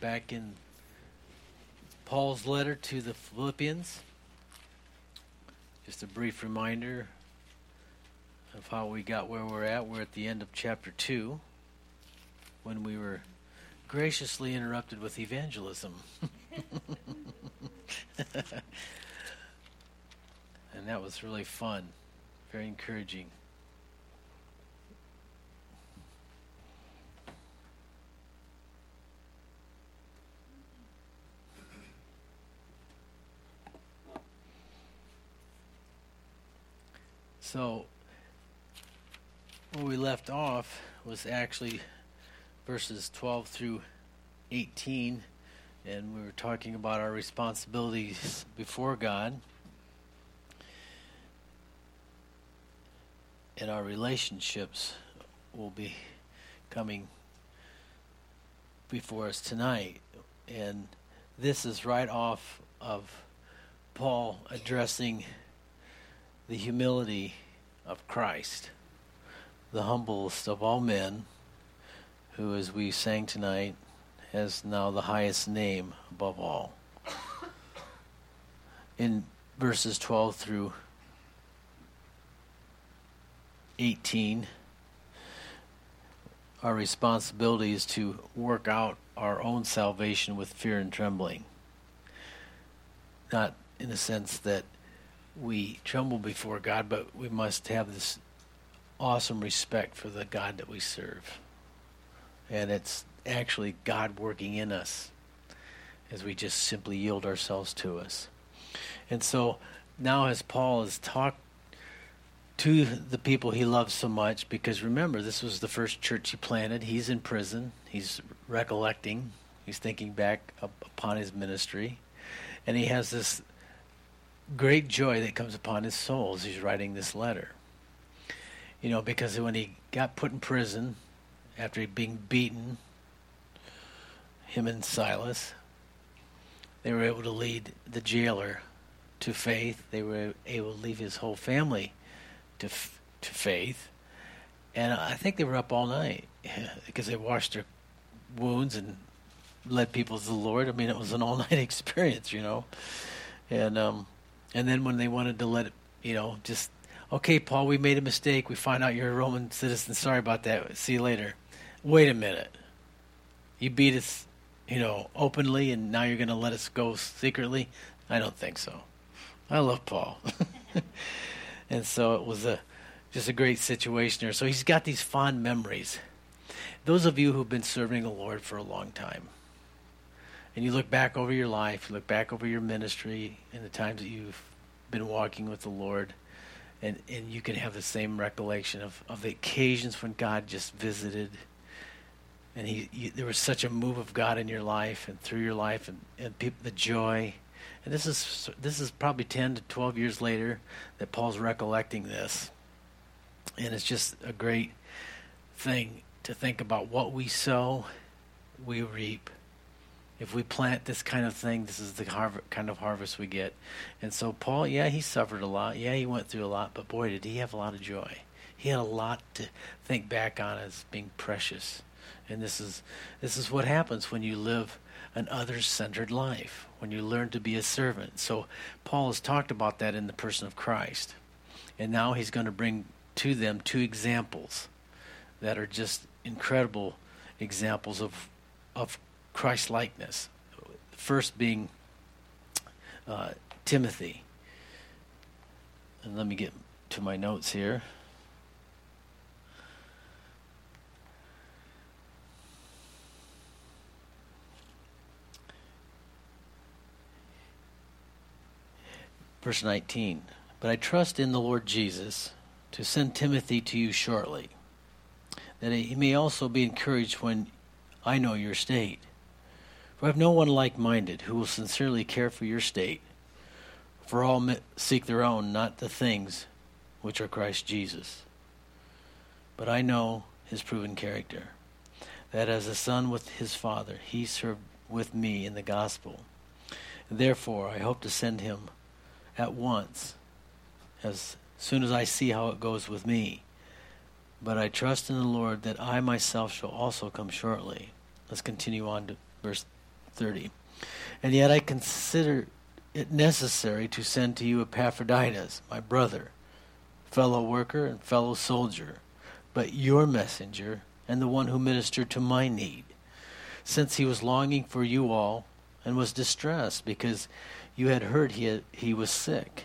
back in Paul's letter to the Philippians. Just a brief reminder of how we got where we're at. We're at the end of chapter 2 when we were graciously interrupted with evangelism. and that was really fun, very encouraging. So, where we left off was actually verses 12 through 18, and we were talking about our responsibilities before God and our relationships will be coming before us tonight. And this is right off of Paul addressing the humility of Christ, the humblest of all men, who, as we sang tonight, has now the highest name above all. In verses 12 through 18, our responsibility is to work out our own salvation with fear and trembling. Not in the sense that we tremble before God, but we must have this awesome respect for the God that we serve. And it's actually God working in us as we just simply yield ourselves to us. And so now, as Paul has talked to the people he loves so much, because remember, this was the first church he planted. He's in prison, he's recollecting, he's thinking back upon his ministry, and he has this great joy that comes upon his soul as he's writing this letter. You know, because when he got put in prison after being beaten, him and Silas, they were able to lead the jailer to faith. They were able to lead his whole family to f- to faith, and I think they were up all night because they washed their wounds and led people to the Lord. I mean, it was an all night experience, you know, and um, and then when they wanted to let it, you know, just, okay, Paul, we made a mistake. We find out you're a Roman citizen. Sorry about that. See you later. Wait a minute. You beat us, you know, openly, and now you're going to let us go secretly? I don't think so. I love Paul. and so it was a just a great situation there. So he's got these fond memories. Those of you who've been serving the Lord for a long time, and you look back over your life, you look back over your ministry and the times that you've been walking with the Lord, and, and you can have the same recollection of, of the occasions when God just visited and he, there was such a move of God in your life and through your life and, and the joy. And this is this is probably 10 to 12 years later that Paul's recollecting this. And it's just a great thing to think about what we sow, we reap if we plant this kind of thing, this is the harv- kind of harvest we get. And so Paul, yeah, he suffered a lot. Yeah, he went through a lot, but boy, did he have a lot of joy. He had a lot to think back on as being precious. And this is this is what happens when you live an others-centered life, when you learn to be a servant. So Paul has talked about that in the person of Christ. And now he's going to bring to them two examples that are just incredible examples of of Christ likeness. First being uh, Timothy. And let me get to my notes here. Verse 19. But I trust in the Lord Jesus to send Timothy to you shortly, that he may also be encouraged when I know your state for I have no one like minded who will sincerely care for your state. For all seek their own, not the things which are Christ Jesus. But I know his proven character, that as a son with his father, he served with me in the gospel. Therefore, I hope to send him at once, as soon as I see how it goes with me. But I trust in the Lord that I myself shall also come shortly. Let's continue on to verse 30. And yet I consider it necessary to send to you Epaphroditus, my brother, fellow worker and fellow soldier, but your messenger and the one who ministered to my need, since he was longing for you all and was distressed because you had heard he, had, he was sick.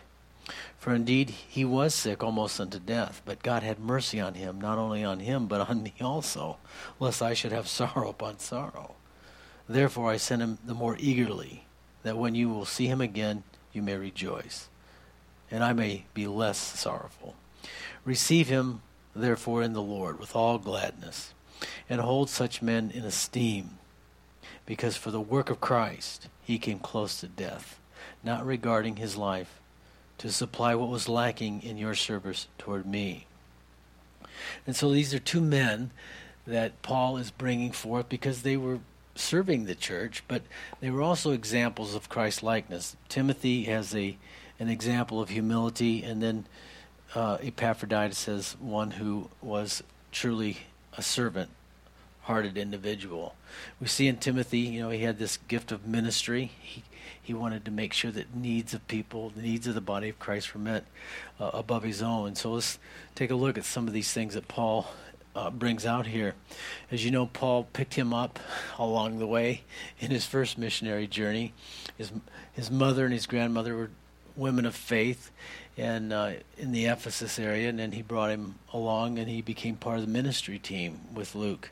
For indeed he was sick almost unto death, but God had mercy on him, not only on him, but on me also, lest I should have sorrow upon sorrow. Therefore I sent him the more eagerly, that when you will see him again, you may rejoice, and I may be less sorrowful. Receive him, therefore, in the Lord with all gladness, and hold such men in esteem, because for the work of Christ he came close to death, not regarding his life, to supply what was lacking in your service toward me. And so these are two men that Paul is bringing forth because they were serving the church, but they were also examples of Christ likeness. Timothy has a an example of humility, and then uh, Epaphroditus as one who was truly a servant hearted individual. We see in Timothy, you know, he had this gift of ministry. He he wanted to make sure that needs of people, the needs of the body of Christ were met uh, above his own. So let's take a look at some of these things that Paul uh, brings out here. As you know, Paul picked him up along the way in his first missionary journey. His his mother and his grandmother were women of faith, and uh, in the Ephesus area, and then he brought him along, and he became part of the ministry team with Luke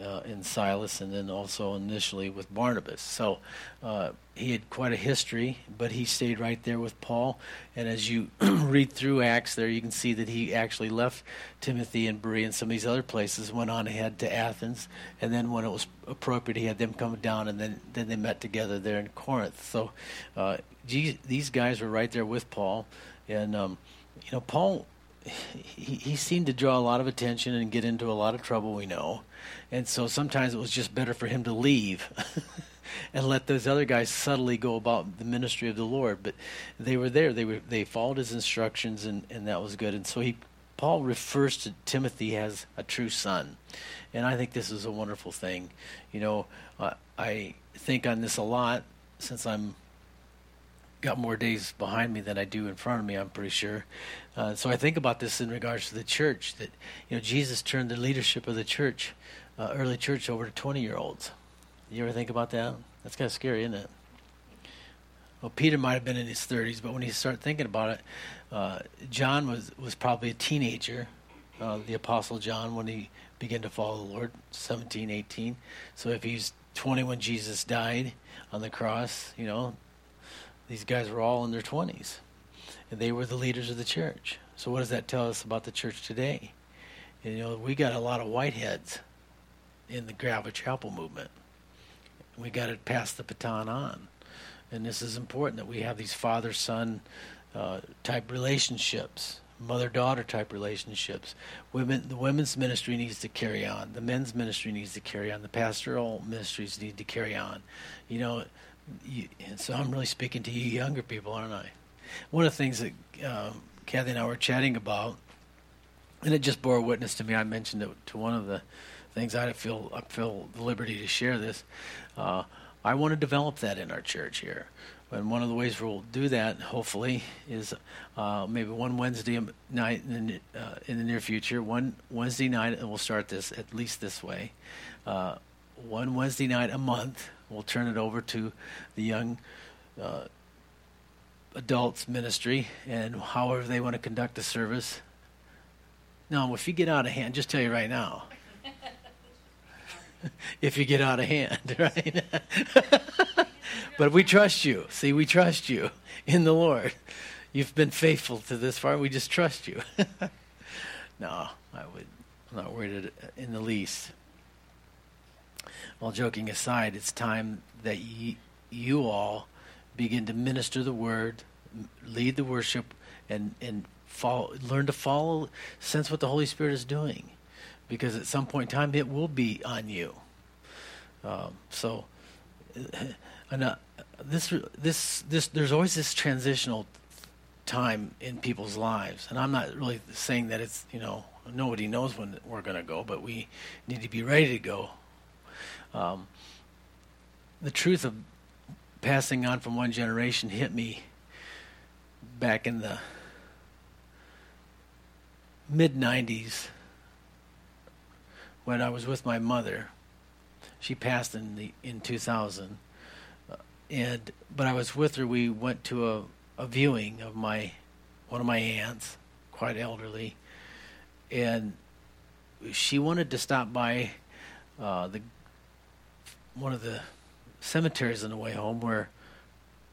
uh, and Silas, and then also initially with Barnabas. So uh, he had quite a history, but he stayed right there with Paul. And as you read through Acts, there you can see that he actually left Timothy and Berea and some of these other places, went on ahead to Athens, and then when it was appropriate, he had them come down, and then then they met together there in Corinth. So uh, these guys were right there with Paul, and um, you know Paul. He, he seemed to draw a lot of attention and get into a lot of trouble, we know. And so sometimes it was just better for him to leave and let those other guys subtly go about the ministry of the Lord. But they were there. They were they followed his instructions and, and that was good. And so he Paul refers to Timothy as a true son. And I think this is a wonderful thing. You know, uh, I think on this a lot since I'm got more days behind me than I do in front of me. I'm pretty sure. Uh, so I think about this in regards to the church. That you know, Jesus turned the leadership of the church, uh, early church, over to 20 year olds. You ever think about that? That's kind of scary, isn't it? Well, Peter might have been in his 30s, but when you start thinking about it, uh, John was was probably a teenager. Uh, the apostle John when he began to follow the Lord, 17, 18. So if he's 20 when Jesus died on the cross, you know, these guys were all in their 20s, and they were the leaders of the church. So what does that tell us about the church today? You know, we got a lot of whiteheads in the Calvary Chapel movement. We got to pass the baton on, and this is important that we have these father-son uh, type relationships, mother-daughter type relationships. Women, the women's ministry needs to carry on. The men's ministry needs to carry on. The pastoral ministries need to carry on. You know, you, and so I'm really speaking to you younger people, aren't I? One of the things that um, Kathy and I were chatting about, and it just bore witness to me. I mentioned it to one of the things I feel I feel the liberty to share this. Uh, I want to develop that in our church here. And one of the ways we'll do that, hopefully, is uh, maybe one Wednesday night in the, uh, in the, near future. One Wednesday night, and we'll start this at least this way. Uh, one Wednesday night a month, We'll turn it over to the young uh, adults ministry and however they want to conduct the service. Now, if you get out of hand, just tell you right now. if you get out of hand, right? but we trust you. See, we trust you in the Lord. You've been faithful to this far. We just trust you. no, I would. I'm not worried in the least all joking aside, it's time that ye, you all begin to minister the word, lead the worship, and and follow, learn to follow, sense what the Holy Spirit is doing, because at some point in time it will be on you. Um, so, and, uh, this this this there's always this transitional time in people's lives, and I'm not really saying that it's you know nobody knows when we're going to go, but we need to be ready to go um, the truth of passing on from one generation hit me back in the mid 90s when I was with my mother. She passed in the in 2000. Uh, and but I was with her we went to a, a viewing of my one of my aunts, quite elderly, and she wanted to stop by uh, the one of the cemeteries on the way home where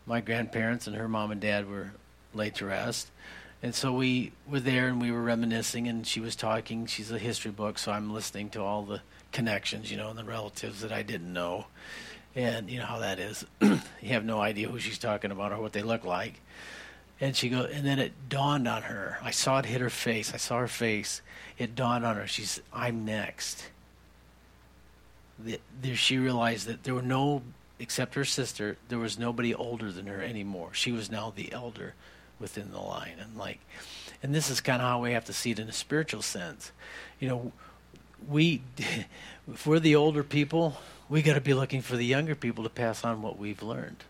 my grandparents and her mom and dad were laid to rest. And so we were there and we were reminiscing, and she was talking. She's a history book, so I'm listening to all the connections, you know, and the relatives that I didn't know. And you know how that is. you have no idea who she's talking about or what they look like. And she goes, and then it dawned on her. I saw it hit her face. I saw her face. It dawned on her. She's, I'm next that she realized that there were no, except her sister, there was nobody older than her anymore. She was now the elder within the line, and like, and this is kind of how we have to see it in a spiritual sense. You know, we, if we're the older people, we got to be looking for the younger people to pass on what we've learned.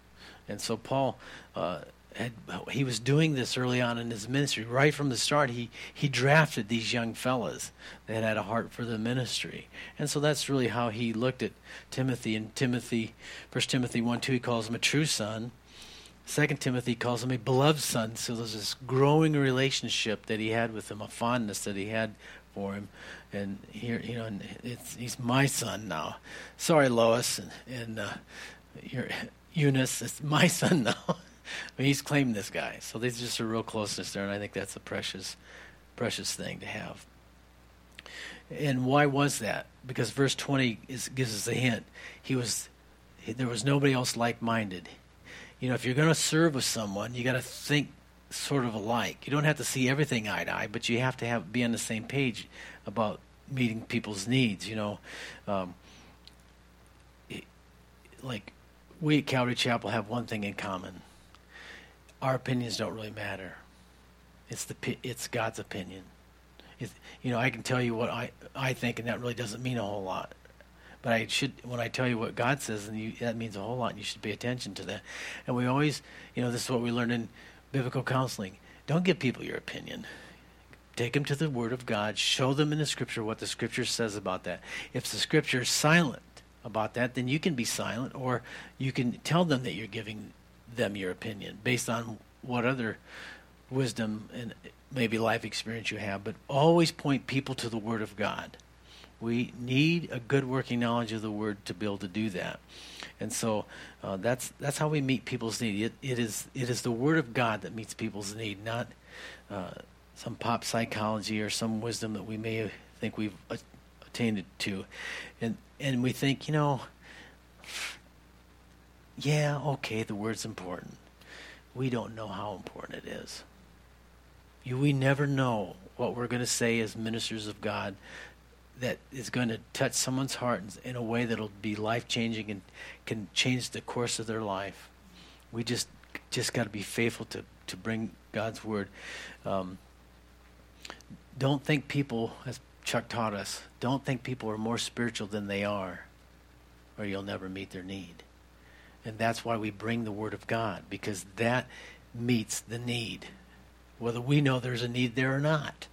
And so Paul uh, had, he was doing this early on in his ministry. Right from the start, he, he drafted these young fellas that had a heart for the ministry. And so that's really how he looked at Timothy. And Timothy, First Timothy 1 2, he calls him a true son. Second Timothy calls him a beloved son. So there's this growing relationship that he had with him, a fondness that he had for him. And here, you know, he's my son now. Sorry, Lois and, and uh, Eunice, it's my son now. He's claimed this guy, so there's just a real closeness there, and I think that's a precious, precious thing to have. And why was that? Because verse 20 is, gives us a hint. He was, there was nobody else like-minded. You know, if you're going to serve with someone, you got to think sort of alike. You don't have to see everything eye to eye, but you have to have be on the same page about meeting people's needs. You know, um, it, like we at Calvary Chapel have one thing in common our opinions don't really matter. It's the it's God's opinion. It's, you know, I can tell you what I I think, and that really doesn't mean a whole lot. But I should when I tell you what God says, and you, that means a whole lot. And you should pay attention to that. And we always, you know, this is what we learn in biblical counseling. Don't give people your opinion. Take them to the Word of God. Show them in the Scripture what the Scripture says about that. If the Scripture is silent about that, then you can be silent, or you can tell them that you're giving them your opinion based on what other wisdom and maybe life experience you have, but always point people to the Word of God. We need a good working knowledge of the Word to be able to do that, and so uh, that's that's how we meet people's need. It, it is it is the Word of God that meets people's need, not uh, some pop psychology or some wisdom that we may think we've attained to, and and we think you know yeah, okay, the word's important. We don't know how important it is. You, we never know what we're going to say as ministers of God that is going to touch someone's heart in a way that'll be life changing and can change the course of their life. We just just got to be faithful to to bring God's word. Um, don't think people, as Chuck taught us, don't think people are more spiritual than they are, or you'll never meet their need. And that's why we bring the Word of God, because that meets the need, whether we know there's a need there or not.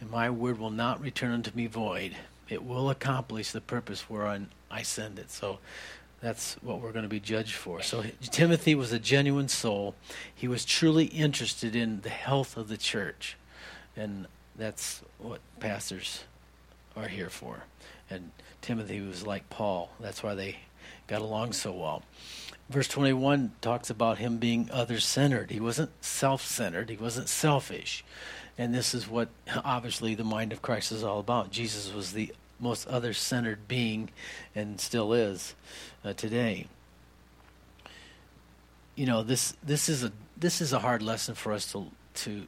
And my word will not return unto me void. It will accomplish the purpose whereon I send it. So that's what we're going to be judged for. So Timothy was a genuine soul. He was truly interested in the health of the church. And that's what pastors are here for. And Timothy was like Paul. That's why they got along so well. Verse 21 talks about him being other centered. He wasn't self centered, he wasn't selfish. And this is what obviously the mind of Christ is all about. Jesus was the most other centered being and still is uh, today. You know, this this is a this is a hard lesson for us to to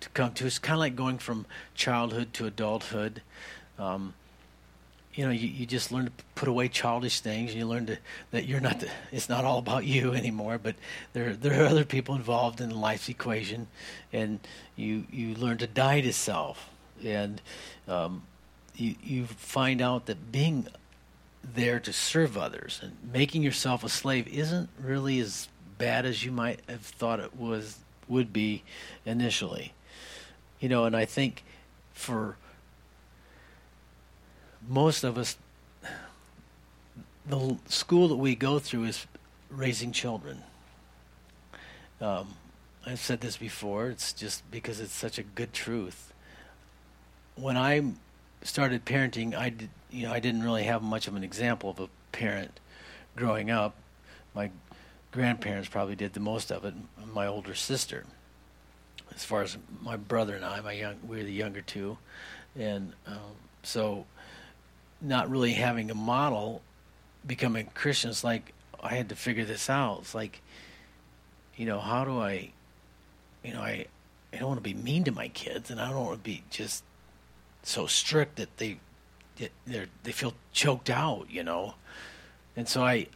to come to. It's kind of like going from childhood to adulthood. Um, you know, you, you just learn to put away childish things, and you learn to that you're not the, it's not all about you anymore, but there there are other people involved in life's equation, and you you learn to die to self, and um, you you find out that being there to serve others. And making yourself a slave isn't really as bad as you might have thought it was would be initially. You know, and I think for most of us the school that we go through is raising children. Um, I've said this before. It's just because it's such a good truth. When I started parenting, I did, you know, I didn't really have much of an example of a parent growing up. My grandparents probably did the most of it. My older sister, as far as my brother and I, my young, we were the younger two, and um, so not really having a model becoming a Christian, it's like I had to figure this out. It's like, you know, how do I, you know, I, I don't want to be mean to my kids, and I don't want to be just so strict that they, they they feel choked out, you know, and so I,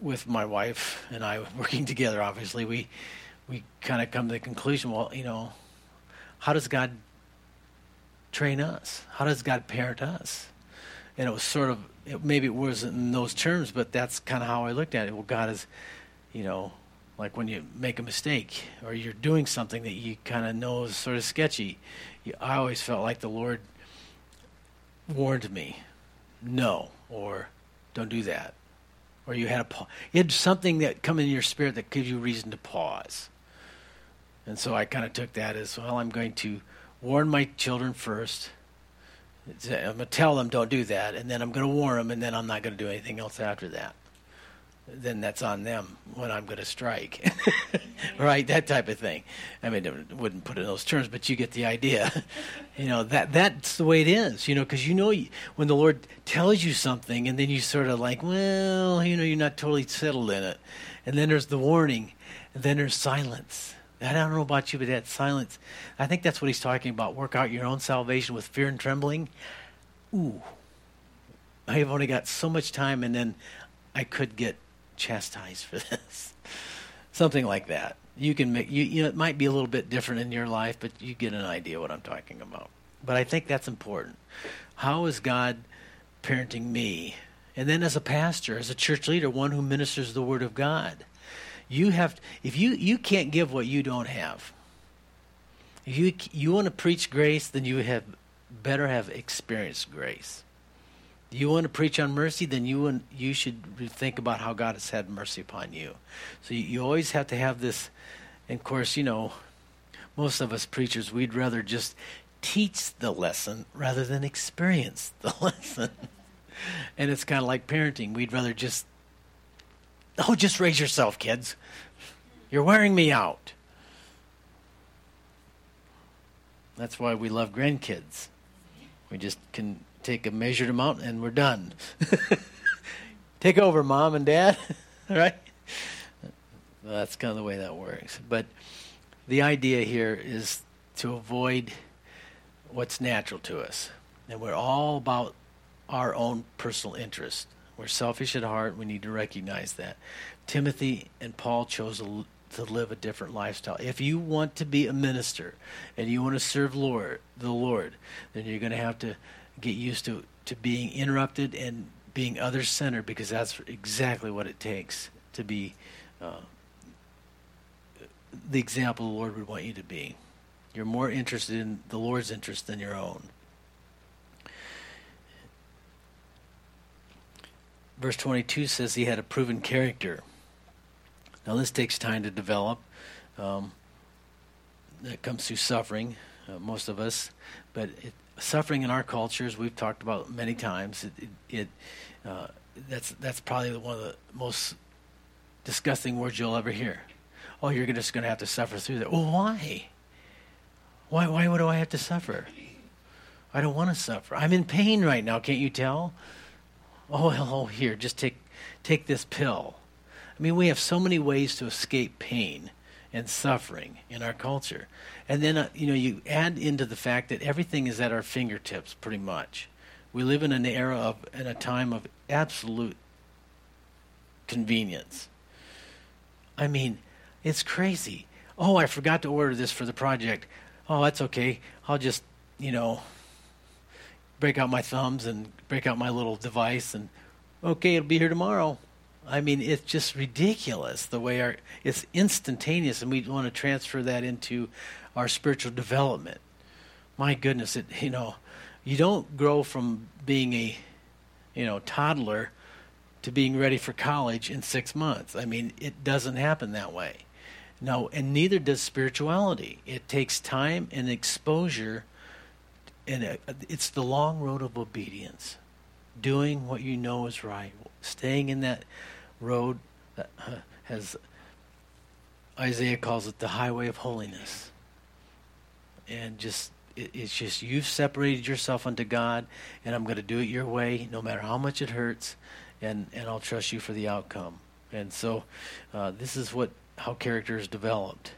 with my wife and I working together, obviously we, we kind of come to the conclusion, well, you know, how does God train us? How does God parent us? And it was sort of it, maybe it wasn't in those terms, but that's kind of how I looked at it. Well, God is, you know, like when you make a mistake or you're doing something that you kind of know is sort of sketchy. You, I always felt like the Lord warned me, no, or don't do that, or you had a you had something that come in your spirit that gives you reason to pause. And so I kind of took that as well. I'm going to warn my children first I'm going to tell them don't do that, and then I'm going to warn them, and then I'm not going to do anything else after that. Then that's on them when I'm going to strike, right? That type of thing. I mean, I wouldn't put it in those terms, but you get the idea. you know that that's the way it is. You know, because you know when the Lord tells you something, and then you sort of like, well, you know, you're not totally settled in it, and then there's the warning, and then there's silence I don't know about you, but that silence, I think that's what he's talking about. Work out your own salvation with fear and trembling. Ooh, I have only got so much time, and then I could get chastised for this. Something like that. You can make you, you know it might be a little bit different in your life, but you get an idea what I'm talking about. But I think that's important. How is God parenting me? And then as a pastor, as a church leader, one who ministers the word of God you have if you you can't give what you don't have. If you you want to preach grace, then you have better have experienced grace. You want to preach on mercy, then you want, you should think about how God has had mercy upon you. So you, you always have to have this. And of course, you know, most of us preachers, we'd rather just teach the lesson rather than experience the lesson. and it's kind of like parenting. We'd rather just Oh, just raise yourself, kids. You're wearing me out. That's why we love grandkids. We just can take a measured amount and we're done. take over, mom and dad. right? That's kind of the way that works. But the idea here is to avoid what's natural to us. And we're all about our own personal interest. We're selfish at heart. We need to recognize that. Timothy and Paul chose to, to live a different lifestyle. If you want to be a minister and you want to serve Lord, the Lord, then you're going to have to get used to, to being interrupted and being other centered because that's exactly what it takes to be uh, the example the Lord would want you to be. You're more interested in the Lord's interest than your own. Verse 22 says he had a proven character. Now, this takes time to develop. Um, that comes through suffering, uh, most of us. But it, suffering in our cultures, we've talked about many times. It, it, it uh, that's that's probably one of the most disgusting words you'll ever hear. Oh, you're just going to have to suffer through that. Well, why? Why? Why would I have to suffer? I don't want to suffer. I'm in pain right now. Can't you tell? Oh, oh, here, just take, take this pill. I mean, we have so many ways to escape pain and suffering in our culture. And then, uh, you know, you add into the fact that everything is at our fingertips pretty much. We live in an era of, in a time of absolute convenience. I mean, it's crazy. Oh, I forgot to order this for the project. Oh, that's okay. I'll just, you know, break out my thumbs and break out my little device and okay, it'll be here tomorrow. I mean, it's just ridiculous the way our it's instantaneous, and we want to transfer that into our spiritual development. My goodness, it you know, you don't grow from being a you know toddler to being ready for college in six months. I mean, it doesn't happen that way. No, and neither does spirituality. It takes time and exposure, and it's the long road of obedience, doing what you know is right, staying in that road that has Isaiah calls it the highway of holiness, and just it's just you've separated yourself unto God, and I'm going to do it your way, no matter how much it hurts, and and I'll trust you for the outcome. And so, uh, this is what how character is developed.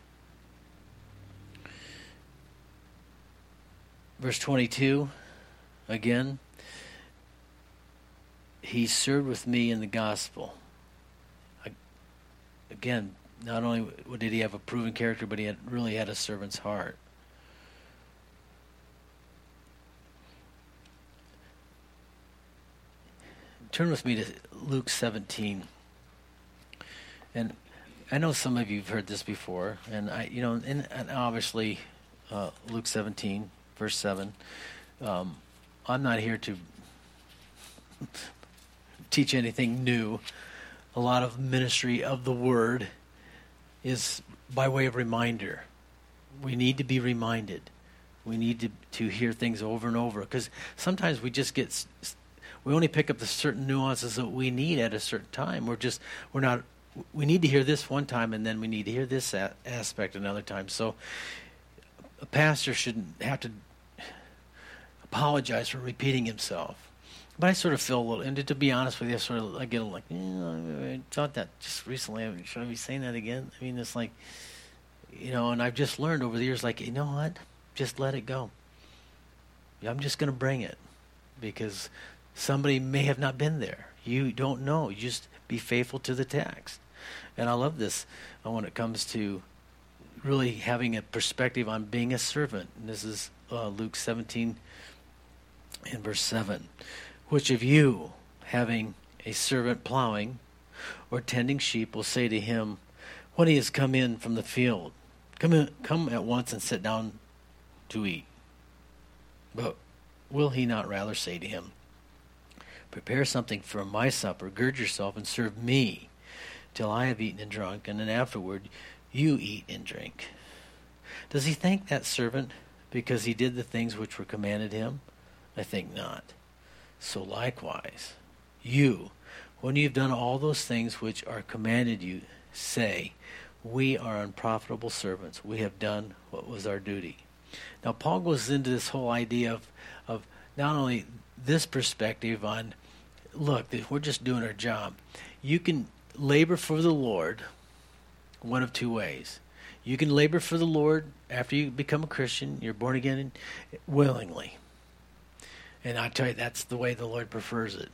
Verse 22, again, he served with me in the gospel. Again, not only did he have a proven character, but he had, really had a servant's heart. Turn with me to Luke 17. And I know some of you have heard this before, and I, you know, and, and obviously, uh, Luke 17, verse 7. Um, I'm not here to teach anything new. A lot of ministry of the word is by way of reminder. We need to be reminded. We need to, to hear things over and over because sometimes we just get we only pick up the certain nuances that we need at a certain time. We're just we're not we need to hear this one time and then we need to hear this aspect another time. So a pastor shouldn't have to apologize for repeating himself. But I sort of feel a little, and to be honest with you, I sort of I get a, like, I thought that just recently. Should I be saying that again? I mean, it's like, you know, and I've just learned over the years, like, you know what? Just let it go. I'm just going to bring it because somebody may have not been there. You don't know. You just be faithful to the text. And I love this uh, when it comes to really having a perspective on being a servant. And this is uh, Luke 17 in verse 7. Which of you, having a servant plowing or tending sheep, will say to him, when he has come in from the field, come, in, come at once and sit down to eat? But will he not rather say to him, Prepare something for my supper, gird yourself, and serve me till I have eaten and drunk, and then afterward you eat and drink. Does he thank that servant because he did the things which were commanded him? I think not. So likewise, you, when you've done all those things which are commanded you, say, We are unprofitable servants. We have done what was our duty. Now, Paul goes into this whole idea of, of not only this perspective on, look, we're just doing our job. You can labor for the Lord one of two ways. You can labor for the Lord after you become a Christian, you're born again willingly. And I tell you, that's the way the Lord prefers it.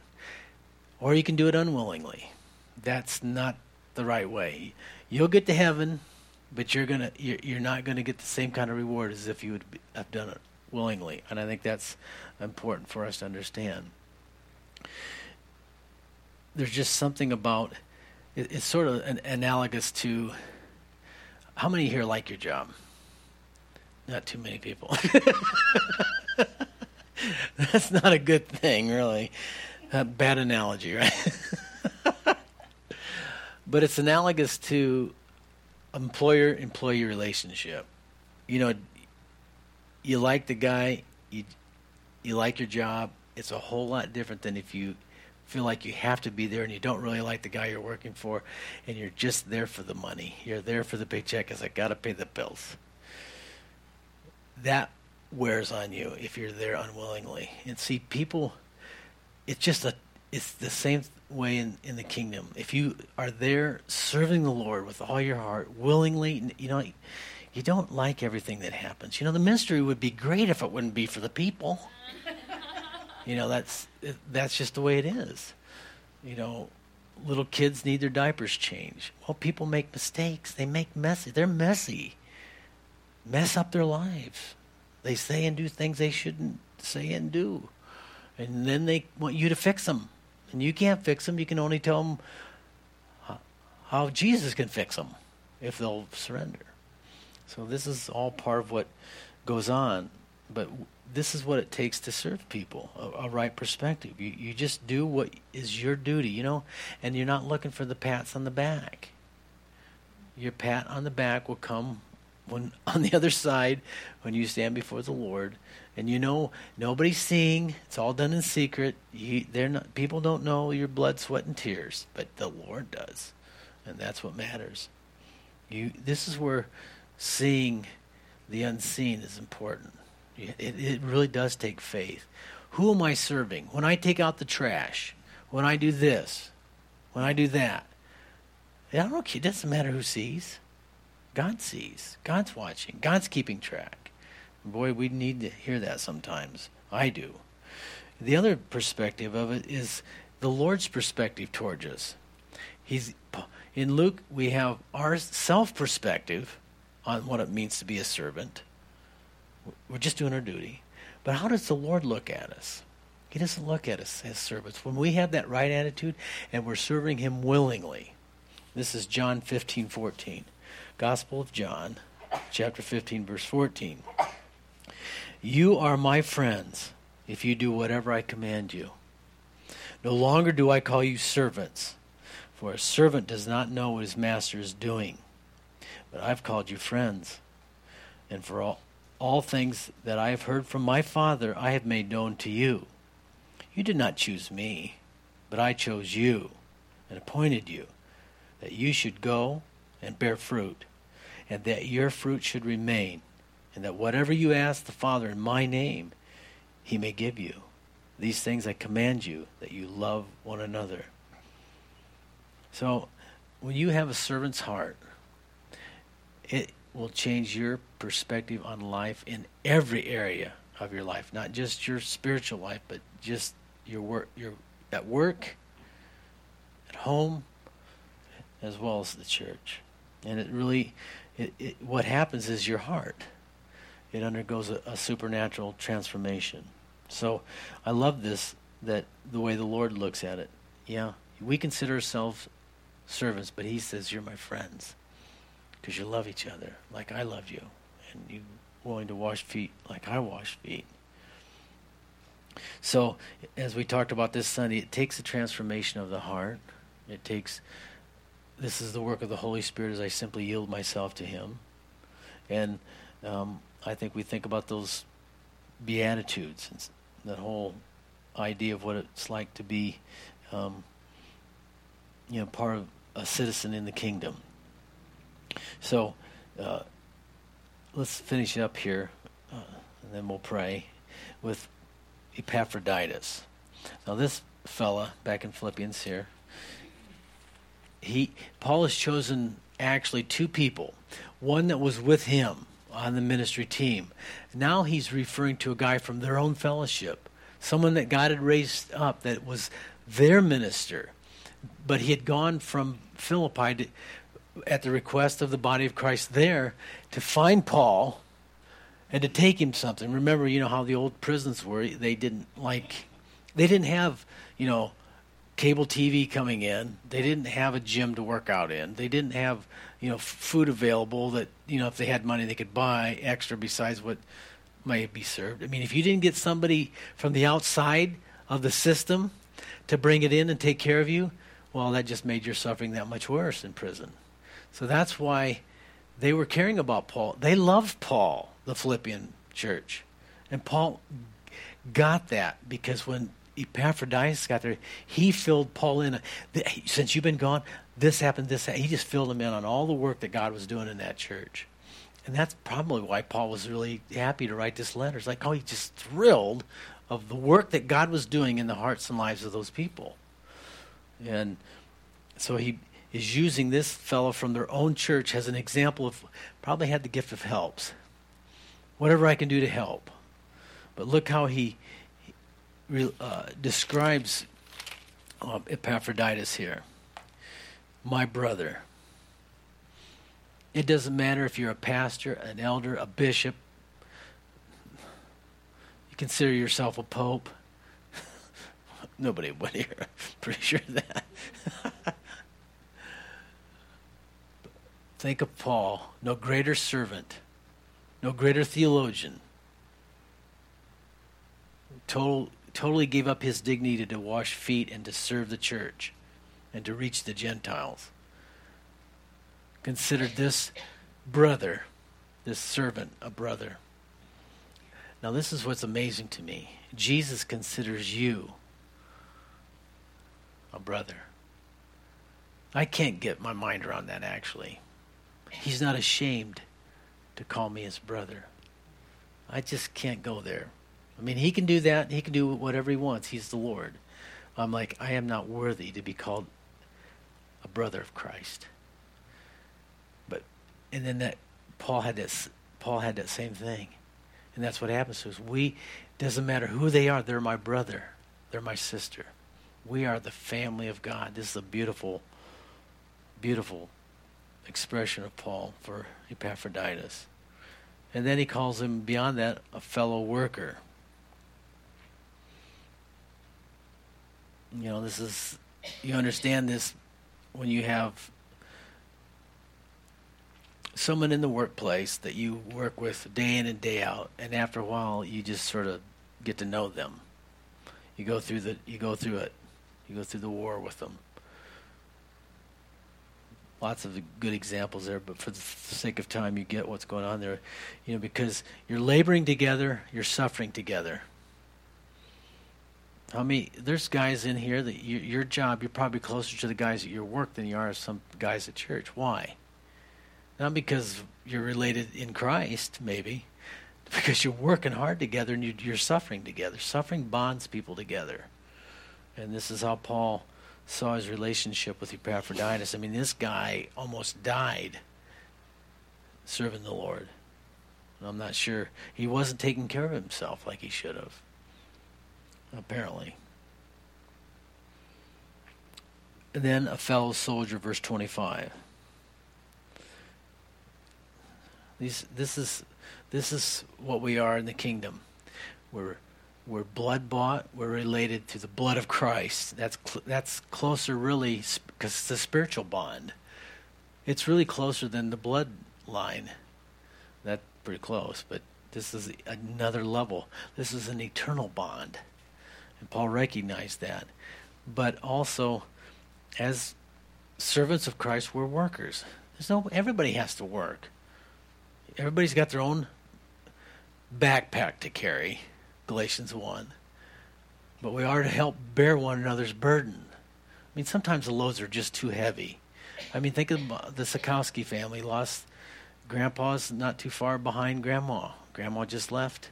Or you can do it unwillingly. That's not the right way. You'll get to heaven, but you're gonna you're, you're not gonna get the same kind of reward as if you would have done it willingly. And I think that's important for us to understand. There's just something about it, it's sort of an, analogous to how many here like your job? Not too many people. That's not a good thing, really. A bad analogy, right? but it's analogous to employer employee relationship. You know, you like the guy, you you like your job. It's a whole lot different than if you feel like you have to be there and you don't really like the guy you're working for and you're just there for the money. You're there for the paycheck because I got to pay the bills. That wears on you if you're there unwillingly. And see, people, it's just a, it's the same way in, in the kingdom. If you are there serving the Lord with all your heart, willingly, you know, you don't like everything that happens. You know, the ministry would be great if it wouldn't be for the people. You know, that's that's just the way it is. You know, little kids need their diapers changed. Well, people make mistakes. They make messy. They're messy. Mess up their lives. They say and do things they shouldn't say and do. And then they want you to fix them. And you can't fix them. You can only tell them how Jesus can fix them if they'll surrender. So this is all part of what goes on. But this is what it takes to serve people a, a, right perspective. You, you just do what is your duty, you know, and you're not looking for the pats on the back. Your pat on the back will come when on the other side when you stand before the Lord. And you know nobody's seeing it's all done in secret. You, they're not people don't know your blood sweat and tears but the Lord does. And that's what matters. You this is where seeing the unseen is important. It, it really does take faith. Who am I serving? When I take out the trash when I do this when I do that I don't it doesn't matter who sees God sees. God's watching. God's keeping track. Boy, we need to hear that sometimes. I do. The other perspective of it is the Lord's perspective towards us. He's in Luke we have our self perspective on what it means to be a servant. We're just doing our duty. But how does the Lord look at us? He doesn't look at us as servants. When we have that right attitude and we're serving him willingly. This is John 15, 14. Gospel of John, chapter 15, verse 14. You are my friends if you do whatever I command you. No longer do I call you servants, for a servant does not know what his master is doing. But I've called you friends. And for all, all things that I have heard from my Father, I have made known to you. You did not choose me, but I chose you and appointed you, that you should go and bear fruit and that your fruit should remain, and that whatever you ask the Father in my name, he may give you. These things I command you, that you love one another. So, when you have a servant's heart, it will change your perspective on life in every area of your life, not just your spiritual life, but just your work, your at work, at home, as well as the church. And it really it, it, what happens is your heart. It undergoes a, a supernatural transformation. So I love this, that the way the Lord looks at it. Yeah, we consider ourselves servants, but He says, You're my friends because you love each other like I love you, and you're willing to wash feet like I wash feet. So, as we talked about this Sunday, it takes a transformation of the heart. It takes this is the work of the Holy Spirit as I simply yield myself to Him. And um, I think we think about those Beatitudes, and that whole idea of what it's like to be, um, you know, part of a citizen in the kingdom. So uh, let's finish up here, uh, and then we'll pray with Epaphroditus. Now, this fella back in Philippians here he Paul has chosen actually two people, one that was with him on the ministry team. Now he's referring to a guy from their own fellowship, someone that God had raised up that was their minister, but he had gone from Philippi to, at the request of the body of Christ there to find Paul and to take him something. Remember, you know how the old prisons were; they didn't like, they didn't have, you know, cable TV coming in. They didn't have a gym to work out in. They didn't have, you know, food available that, you know, if they had money they could buy extra besides what might be served. I mean, if you didn't get somebody from the outside of the system to bring it in and take care of you, well, that just made your suffering that much worse in prison. So that's why they were caring about Paul. They loved Paul, the Philippian church. And Paul got that because when Epaphroditus got there, he filled Paul in. Since you've been gone, this happened, this happened. He just filled him in on all the work that God was doing in that church. And that's probably why Paul was really happy to write this letter. It's like, oh, he's just thrilled of the work that God was doing in the hearts and lives of those people. And so he is using this fellow from their own church as an example of probably had the gift of helps. Whatever I can do to help. But look how he uh, describes uh, Epaphroditus here. My brother. It doesn't matter if you're a pastor, an elder, a bishop, you consider yourself a pope. Nobody would here. Pretty sure that. Think of Paul, no greater servant, no greater theologian. Total, totally gave up his dignity to wash feet and to serve the church and to reach the Gentiles. Considered this brother, this servant, a brother. Now, this is what's amazing to me. Jesus considers you a brother. I can't get my mind around that, actually. He's not ashamed to call me his brother. I just can't go there. I mean, he can do that. He can do whatever he wants. He's the Lord. I'm like, I am not worthy to be called a brother of Christ. But, and then that Paul had that. Paul had that same thing, and that's what happens to us. We doesn't matter who they are. They're my brother. They're my sister. We are the family of God. This is a beautiful, beautiful expression of Paul for Epaphroditus. And then he calls him, beyond that, a fellow worker. You know, this is, you understand this when you have someone in the workplace that you work with day in and day out, and after a while, you just sort of get to know them. You go through the, you go through it, you go through the war with them lots of good examples there, but for the sake of time, you get what's going on there. You know, because you're laboring together, you're suffering together. How many? There's guys in here that you, your job, you're probably closer to the guys at your work than you are some guys at church. Why? Not because you're related in Christ, maybe, because you're working hard together and you're suffering together. Suffering bonds people together, and this is how Paul saw his relationship with Epaphroditus. I mean, this guy almost died serving the Lord. I'm not sure. He wasn't taking care of himself like he should have, apparently. And then a fellow soldier, verse 25. These, this is this is what we are in the kingdom. We're we're blood bought. We're related to the blood of Christ. That's cl- that's closer, really, because it's a spiritual bond. It's really closer than the bloodline. That's pretty close, but this is another level. This is an eternal bond, and Paul recognized that. But also, as servants of Christ, we're workers. There's no. Everybody has to work. Everybody's got their own backpack to carry Galatians 1. But we are to help bear one another's burden. I mean, sometimes the loads are just too heavy. I mean, think of the Sikowski family lost grandpa's not too far behind grandma. Grandma just left.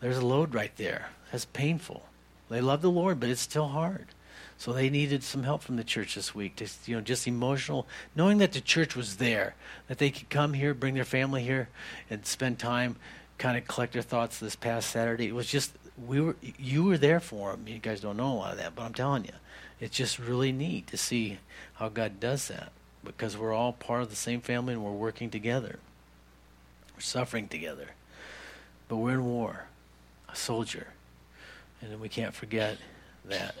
There's a load right there. That's painful. They love the Lord, but it's still hard. So they needed some help from the church this week. Just you know, just emotional, knowing that the church was there, that they could come here, bring their family here, and spend time kind of collect their thoughts this past Saturday. It was just we were you were there for them. You guys don't know a lot of that, but I'm telling you, it's just really neat to see how God does that because we're all part of the same family and we're working together. We're suffering together, but we're in war, a soldier, and we can't forget that.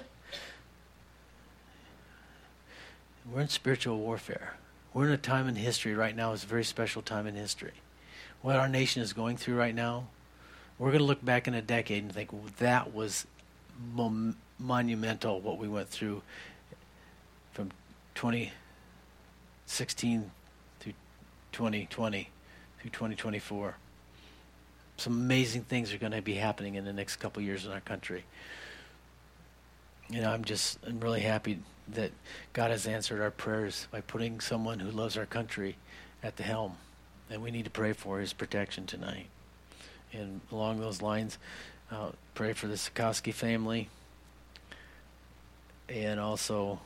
We're in spiritual warfare. We're in a time in history right now. It's a very special time in history what our nation is going through right now, we're going to look back in a decade and think well, that was mom- monumental what we went through from 2016 through 2020 through 2024. Some amazing things are going to be happening in the next couple years in our country. You know, I'm just I'm really happy that God has answered our prayers by putting someone who loves our country at the helm and we need to pray for his protection tonight. And along those lines, uh, pray for the Sikowski family, and also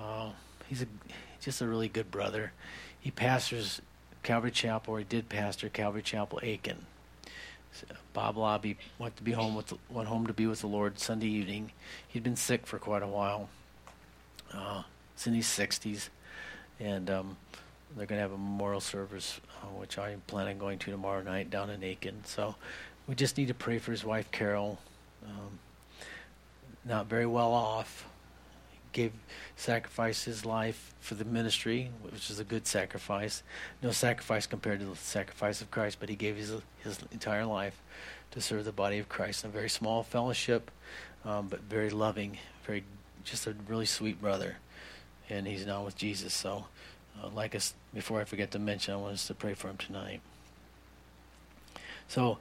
uh, he's a just a really good brother. He pastors Calvary Chapel, or he did pastor Calvary Chapel Aiken. Bob Lobby went to be home with went home to be with the Lord Sunday evening. He'd been sick for quite a while. Uh, it's in his sixties, and um, they're going to have a memorial service, uh, which I am planning going to tomorrow night down in Aiken. So we just need to pray for his wife, Carol. Um, not very well off. Gave sacrificed his life for the ministry, which is a good sacrifice. No sacrifice compared to the sacrifice of Christ, but he gave his his entire life to serve the body of Christ. A very small fellowship, um, but very loving, very just a really sweet brother, and he's now with Jesus. So, uh, like us, before I forget to mention, I want us to pray for him tonight. So,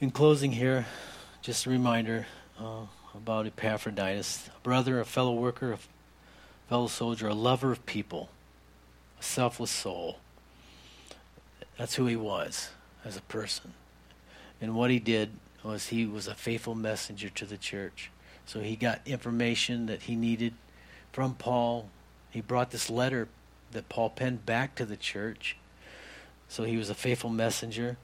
in closing here, just a reminder uh, about Epaphroditus, a brother, a fellow worker, a fellow soldier, a lover of people, a selfless soul. That's who he was as a person. And what he did was he was a faithful messenger to the church. So he got information that he needed from Paul. He brought this letter that Paul penned back to the church. So he was a faithful messenger,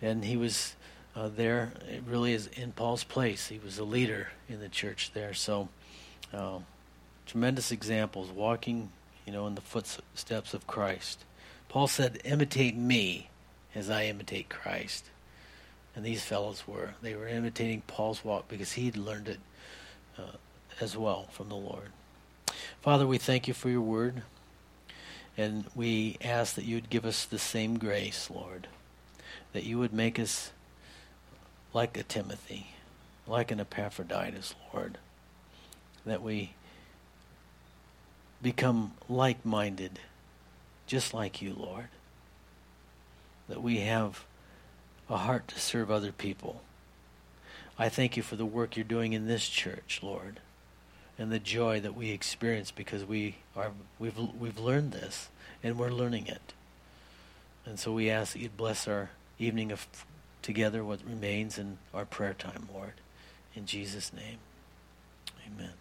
and he was uh, there. It really is in Paul's place. He was a leader in the church there. So uh, tremendous examples, walking, you know, in the footsteps of Christ. Paul said, "Imitate me, as I imitate Christ." And these fellows were. They were imitating Paul's walk because he'd learned it uh, as well from the Lord. Father, we thank you for your word. And we ask that you would give us the same grace, Lord. That you would make us like a Timothy, like an Epaphroditus, Lord. That we become like minded, just like you, Lord. That we have a heart to serve other people. I thank you for the work you're doing in this church, Lord, and the joy that we experience because we are we've we've learned this and we're learning it. And so we ask that you bless our evening of together what remains in our prayer time, Lord. In Jesus' name. Amen.